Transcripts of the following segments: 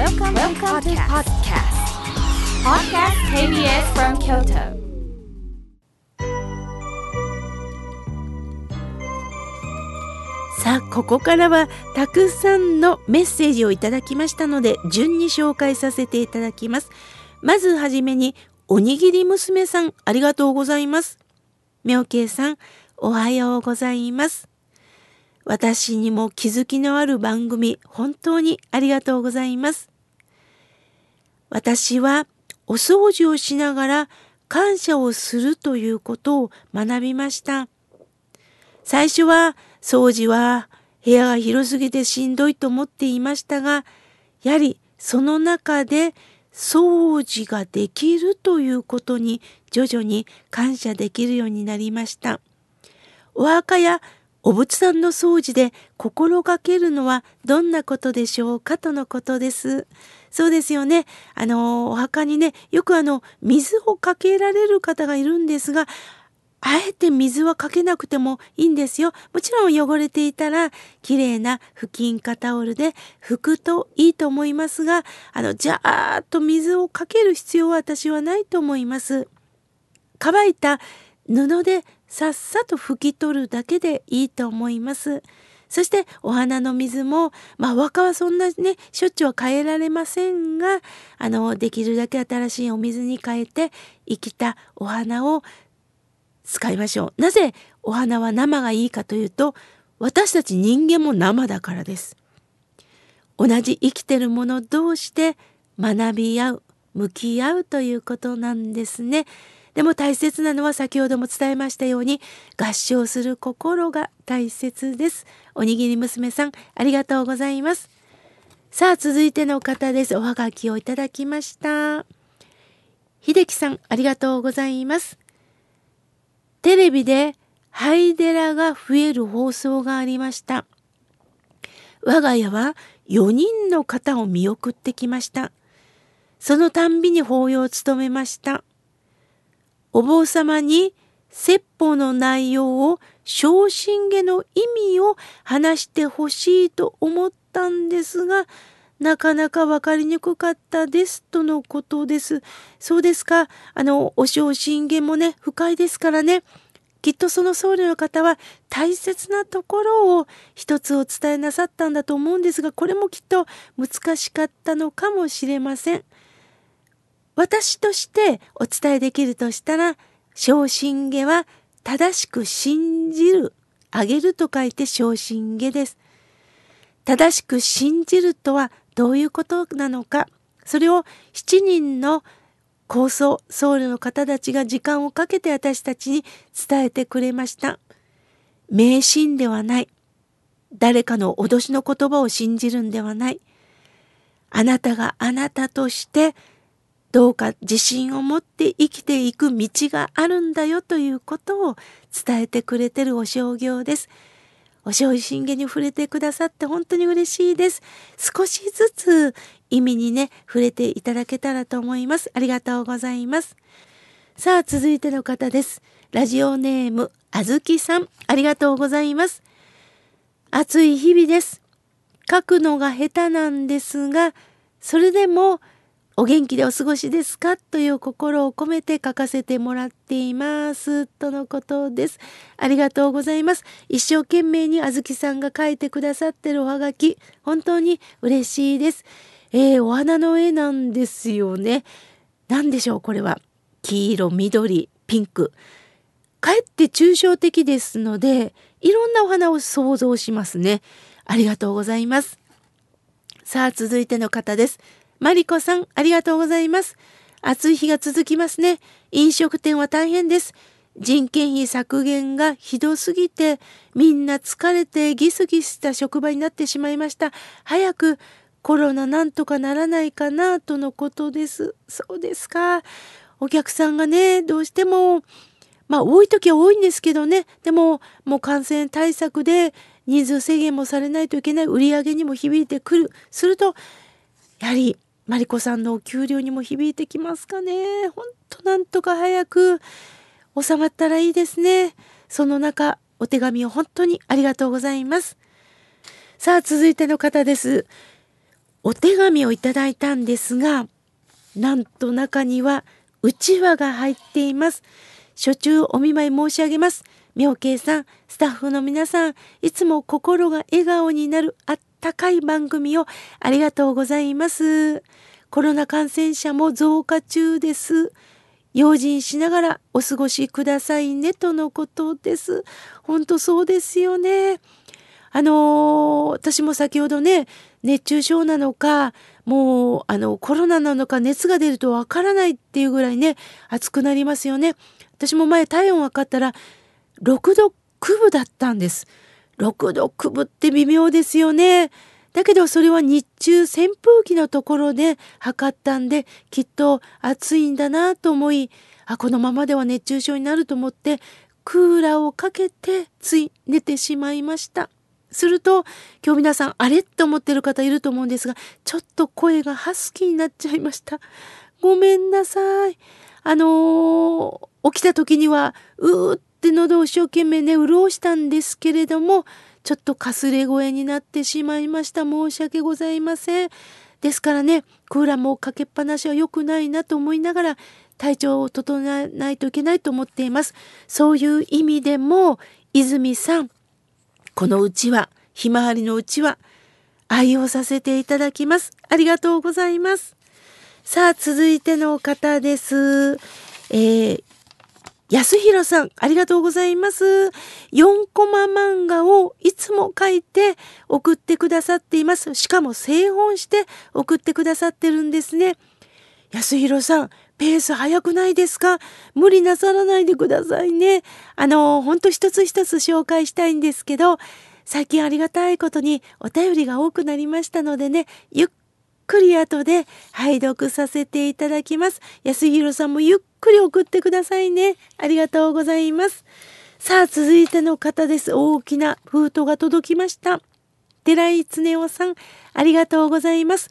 Welcome, Welcome to podcast. Podcast. KBS from Kyoto. さあここからはたくさんのメッセージをいただきましたので順に紹介させていただきます。まずはじめにおにぎり娘さんありがとうございます。妙慶さんおはようございます。私にも気づきのある番組本当にありがとうございます私はお掃除をしながら感謝をするということを学びました最初は掃除は部屋が広すぎてしんどいと思っていましたが、やはりその中で掃除ができるということに徐々に感謝できるようになりました。お墓やお仏さんの掃除で心がけるのはどんなことでしょうかとのことです。そうですよね。あの、お墓にね、よくあの、水をかけられる方がいるんですが、あえて水はかけなくてもいいんですよ。もちろん汚れていたら、綺麗な布巾かタオルで拭くといいと思いますが、あの、じゃーっと水をかける必要は私はないと思います。乾いた布でさっさと拭き取るだけでいいと思います。そしてお花の水も、まあ、お墓はそんなね、しょっちゅうは変えられませんが、あの、できるだけ新しいお水に変えて、生きたお花を使いましょう。なぜお花は生がいいかというと、私たち人間も生だからです。同じ生きてるもの同士で学び合う、向き合うということなんですね。でも大切なのは先ほども伝えましたように合唱する心が大切です。おにぎり娘さんありがとうございます。さあ続いての方です。おはがきをいただきました。秀樹さんありがとうございます。テレビでハイデラが増える放送がありました。我が家は4人の方を見送ってきました。そのたんびに法要を務めました。お坊様に説法の内容を昇進下の意味を話してほしいと思ったんですが、なかなかわかりにくかったですとのことです。そうですか。あの、お正信玄もね、深いですからね。きっとその僧侶の方は大切なところを一つお伝えなさったんだと思うんですが、これもきっと難しかったのかもしれません。私としてお伝えできるとしたら、昇進下は正しく信じる、あげると書いて昇進下です。正しく信じるとはどういうことなのか。それを7人の高僧僧侶の方たちが時間をかけて私たちに伝えてくれました。迷信ではない。誰かの脅しの言葉を信じるんではない。あなたがあなたとしてどうか自信を持って生きていく道があるんだよということを伝えてくれてるお商業です。お正信玄に触れてくださって本当に嬉しいです。少しずつ意味にね、触れていただけたらと思います。ありがとうございます。さあ、続いての方です。ラジオネーム、あずきさん、ありがとうございます。暑い日々です。書くのが下手なんですが、それでもお元気でお過ごしですか？という心を込めて書かせてもらっています。とのことです。ありがとうございます。一生懸命にあずきさんが書いてくださってるおはがき、本当に嬉しいです。えー、お花の絵なんですよね。何でしょう？これは。黄色、緑、ピンク。かえって抽象的ですので、いろんなお花を想像しますね。ありがとうございます。さあ、続いての方です。マリコさん、ありがとうございます。暑い日が続きますね。飲食店は大変です。人件費削減がひどすぎて、みんな疲れてギスギスした職場になってしまいました。早くコロナなんとかならないかな、とのことです。そうですか。お客さんがね、どうしても、まあ多い時は多いんですけどね。でも、もう感染対策で人数制限もされないといけない売り上げにも響いてくる。すると、やはりマリコさんのお給料にも響いてきますかね。ほんとなんとか早く収まったらいいですね。その中、お手紙を本当にありがとうございます。さあ、続いての方です。お手紙をいただいたんですが、なんと中にはうちわが入っています。初中お見舞い申し上げます。妙慶さん、スタッフの皆さん、いつも心が笑顔になるあったかい番組をありがとうございます。コロナ感染者も増加中です。用心しながらお過ごしくださいねとのことです。本当そうですよね。あのー、私も先ほどね、熱中症なのか、もう、あの、コロナなのか熱が出るとわからないっていうぐらいね、暑くなりますよね。私も前体温測ったら、6度9分だったんです。6度9分って微妙ですよね。だけどそれは日中扇風機のところで測ったんできっと暑いんだなと思いあこのままでは熱中症になると思ってクーラーをかけてつい寝てしまいました。すると今日皆さんあれ？って思ってる方いると思うんですがちょっと声がハスキーになっちゃいました。ごめんなさい。あのー、起きた時にはうーっって喉を一生懸命ね潤したんですけれどもちょっとかすれ声になってしまいました。申し訳ございません。ですからね、クーラーもかけっぱなしは良くないなと思いながら、体調を整えないといけないと思っています。そういう意味でも、泉さん、このうちは、ひまわりのうちは、愛用させていただきます。ありがとうございます。さあ、続いての方です。えー、安弘さん、ありがとうございます。4コマ漫画をいつも書いて送ってくださっています。しかも製本して送ってくださってるんですね。安弘さん、ペース早くないですか？無理なさらないでくださいね。あの、ほんと一つ一つ紹介したいんですけど、最近ありがたいことにお便りが多くなりましたのでね、ゆっくり後で拝読させていただきます。安弘さんもゆっくり送ってくださいね。ありがとうございます。さあ、続いての方です。大きな封筒が届きました。寺井恒夫さん、ありがとうございます。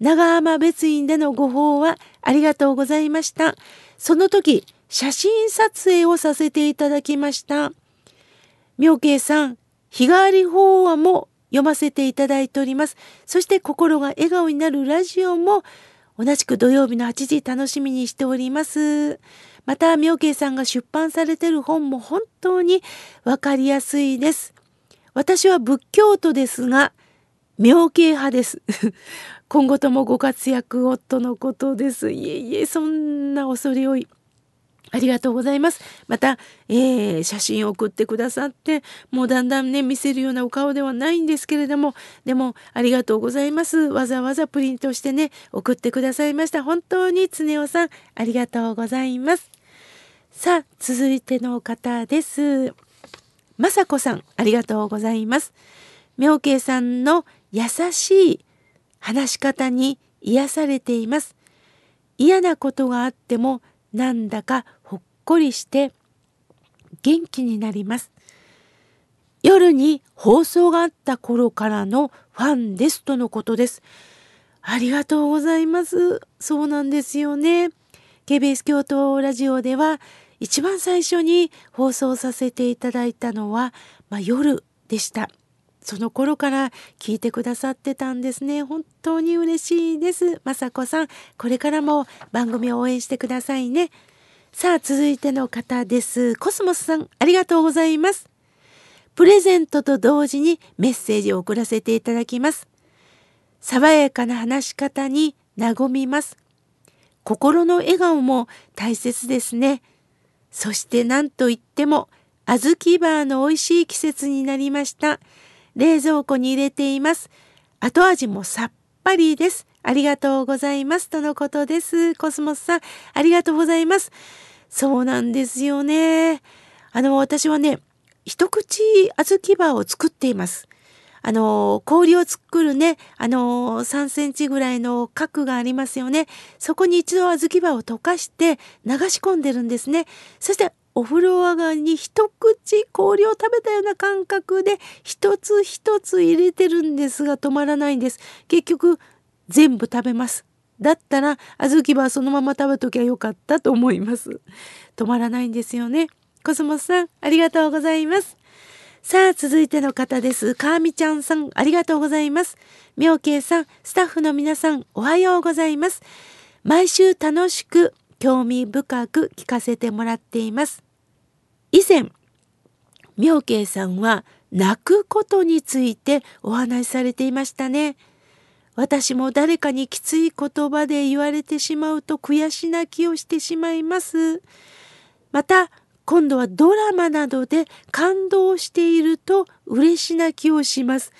長浜別院でのご法はありがとうございました。その時、写真撮影をさせていただきました。妙慶さん、日替わり法話も読ませていただいております。そして心が笑顔になるラジオも同じく土曜日の8時楽しみにしております。また、妙慶さんが出版されている本も本当にわかりやすいです。私は仏教徒ですが、妙慶派です。今後ともご活躍をとのことです。いえいえ、そんな恐れ多い。ありがとうございます。また、えー、写真を送ってくださって、もうだんだんね、見せるようなお顔ではないんですけれども、でも、ありがとうございます。わざわざプリントしてね、送ってくださいました。本当に常夫さん、ありがとうございます。さあ、続いての方です。まさこさん、ありがとうございます。妙慶さんの優しい話し方に癒されています。嫌なことがあってもなんだかこりして元気になります。夜に放送があった頃からのファンですとのことです。ありがとうございます。そうなんですよね。KBS 京都ラジオでは一番最初に放送させていただいたのは、まあ、夜でした。その頃から聞いてくださってたんですね。本当に嬉しいです。まさこさん、これからも番組を応援してくださいね。さあ、続いての方です。コスモスさん、ありがとうございます。プレゼントと同時にメッセージを送らせていただきます。爽やかな話し方に和みます。心の笑顔も大切ですね。そして何と言っても、小豆バーの美味しい季節になりました。冷蔵庫に入れています。後味もさっぱりです。ありがとうございます。とのことです。コスモスさん、ありがとうございます。そうなんですよね。あの、私はね、一口小豆バーを作っています。あの、氷を作るね、あの、3センチぐらいの角がありますよね。そこに一度小豆バーを溶かして流し込んでるんですね。そしてお風呂上がりに一口氷を食べたような感覚で一つ一つ入れてるんですが止まらないんです。結局全部食べます。だったら小豆はそのまま食べときゃよかったと思います。止まらないんですよね。コスモスさんありがとうございます。さあ、続いての方です。かーみちゃんさん、ありがとうございます。みょうけいさん、スタッフの皆さん、おはようございます。毎週楽しく、興味深く聞かせてもらっています。以前、みょうけいさんは、泣くことについてお話しされていましたね。私も誰かにきつい言葉で言われてしまうと悔し泣きをしてしまいます。また、今度はドラマなどで感動していると嬉し泣きをします。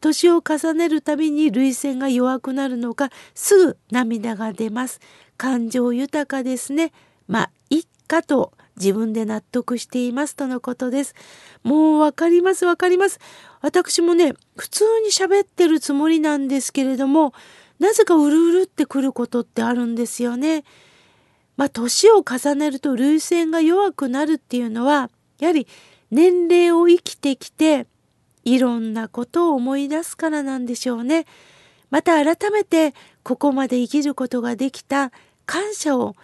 年を重ねるたびに涙腺が弱くなるのかすぐ涙が出ます。感情豊かですね。まあ、いっかと自分で納得していますとのことです。もうわかりますわかります。私もね、普通に喋ってるつもりなんですけれども、なぜかうるうるってくることってあるんですよね。まあ、年を重ねると涙腺が弱くなるっていうのは、やはり年齢を生きてきて、いろんなことを思い出すからなんでしょうね。また改めてここまで生きることができた感謝を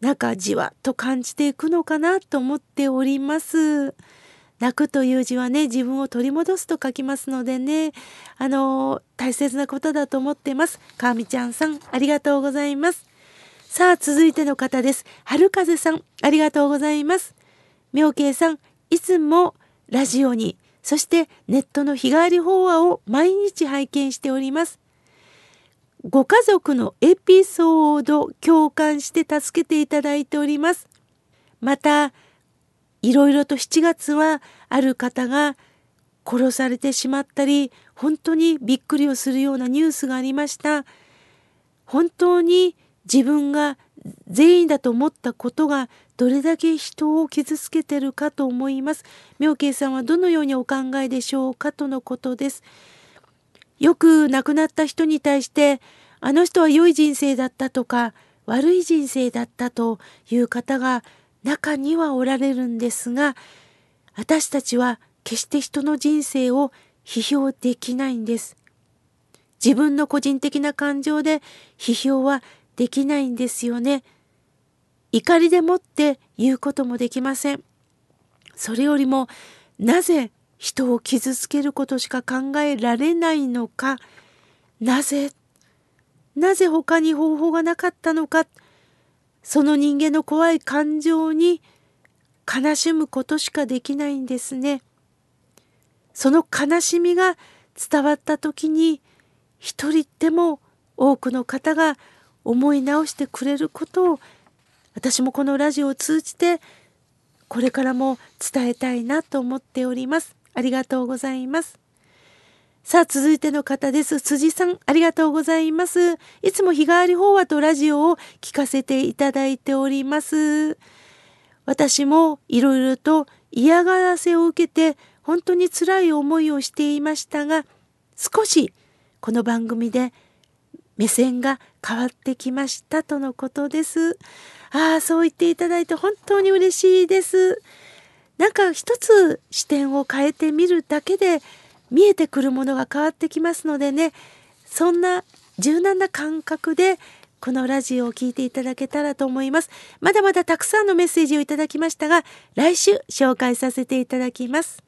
なんかじわっと感じていくのかなと思っております。泣くという字はね、自分を取り戻すと書きますのでね、あの、大切なことだと思ってます。かみちゃんさん、ありがとうございます。さあ、続いての方です。春風さん、ありがとうございます。妙慶さん、いつもラジオに、そしてネットの日帰り法話を毎日拝見しております。ご家族のエピソード共感して助けていただいております。また、いろいろと7月はある方が殺されてしまったり、本当にびっくりをするようなニュースがありました。本当に自分が善意だと思ったことがどれだけ人を傷つけてるかと思います。妙慶さんはどのようにお考えでしょうかとのことです。よく亡くなった人に対してあの人は良い人生だったとか悪い人生だったという方が中にはおられるんですが私たちは決して人の人生を批評できないんです。自分の個人的な感情で批評はできないんですよね。怒りでもって言うこともできません。それよりもなぜ人を傷つけることしか考えられないのかなぜ？なぜ他に方法がなかったのかその人間の怖い感情に悲しむことしかできないんですね。その悲しみが伝わった時に一人でも多くの方が思い直してくれることを私もこのラジオを通じてこれからも伝えたいなと思っております。ありがとうございます。さあ、続いての方です。辻さん、ありがとうございます。いつも日替わり法話とラジオを聞かせていただいております。私もいろいろと嫌がらせを受けて本当に辛い思いをしていましたが、少しこの番組で目線が変わってきましたとのことです。ああ、そう言っていただいて本当に嬉しいです。なんか一つ視点を変えてみるだけで見えてくるものが変わってきますのでね、そんな柔軟な感覚でこのラジオを聴いていただけたらと思います。まだまだたくさんのメッセージをいただきましたが、来週紹介させていただきます。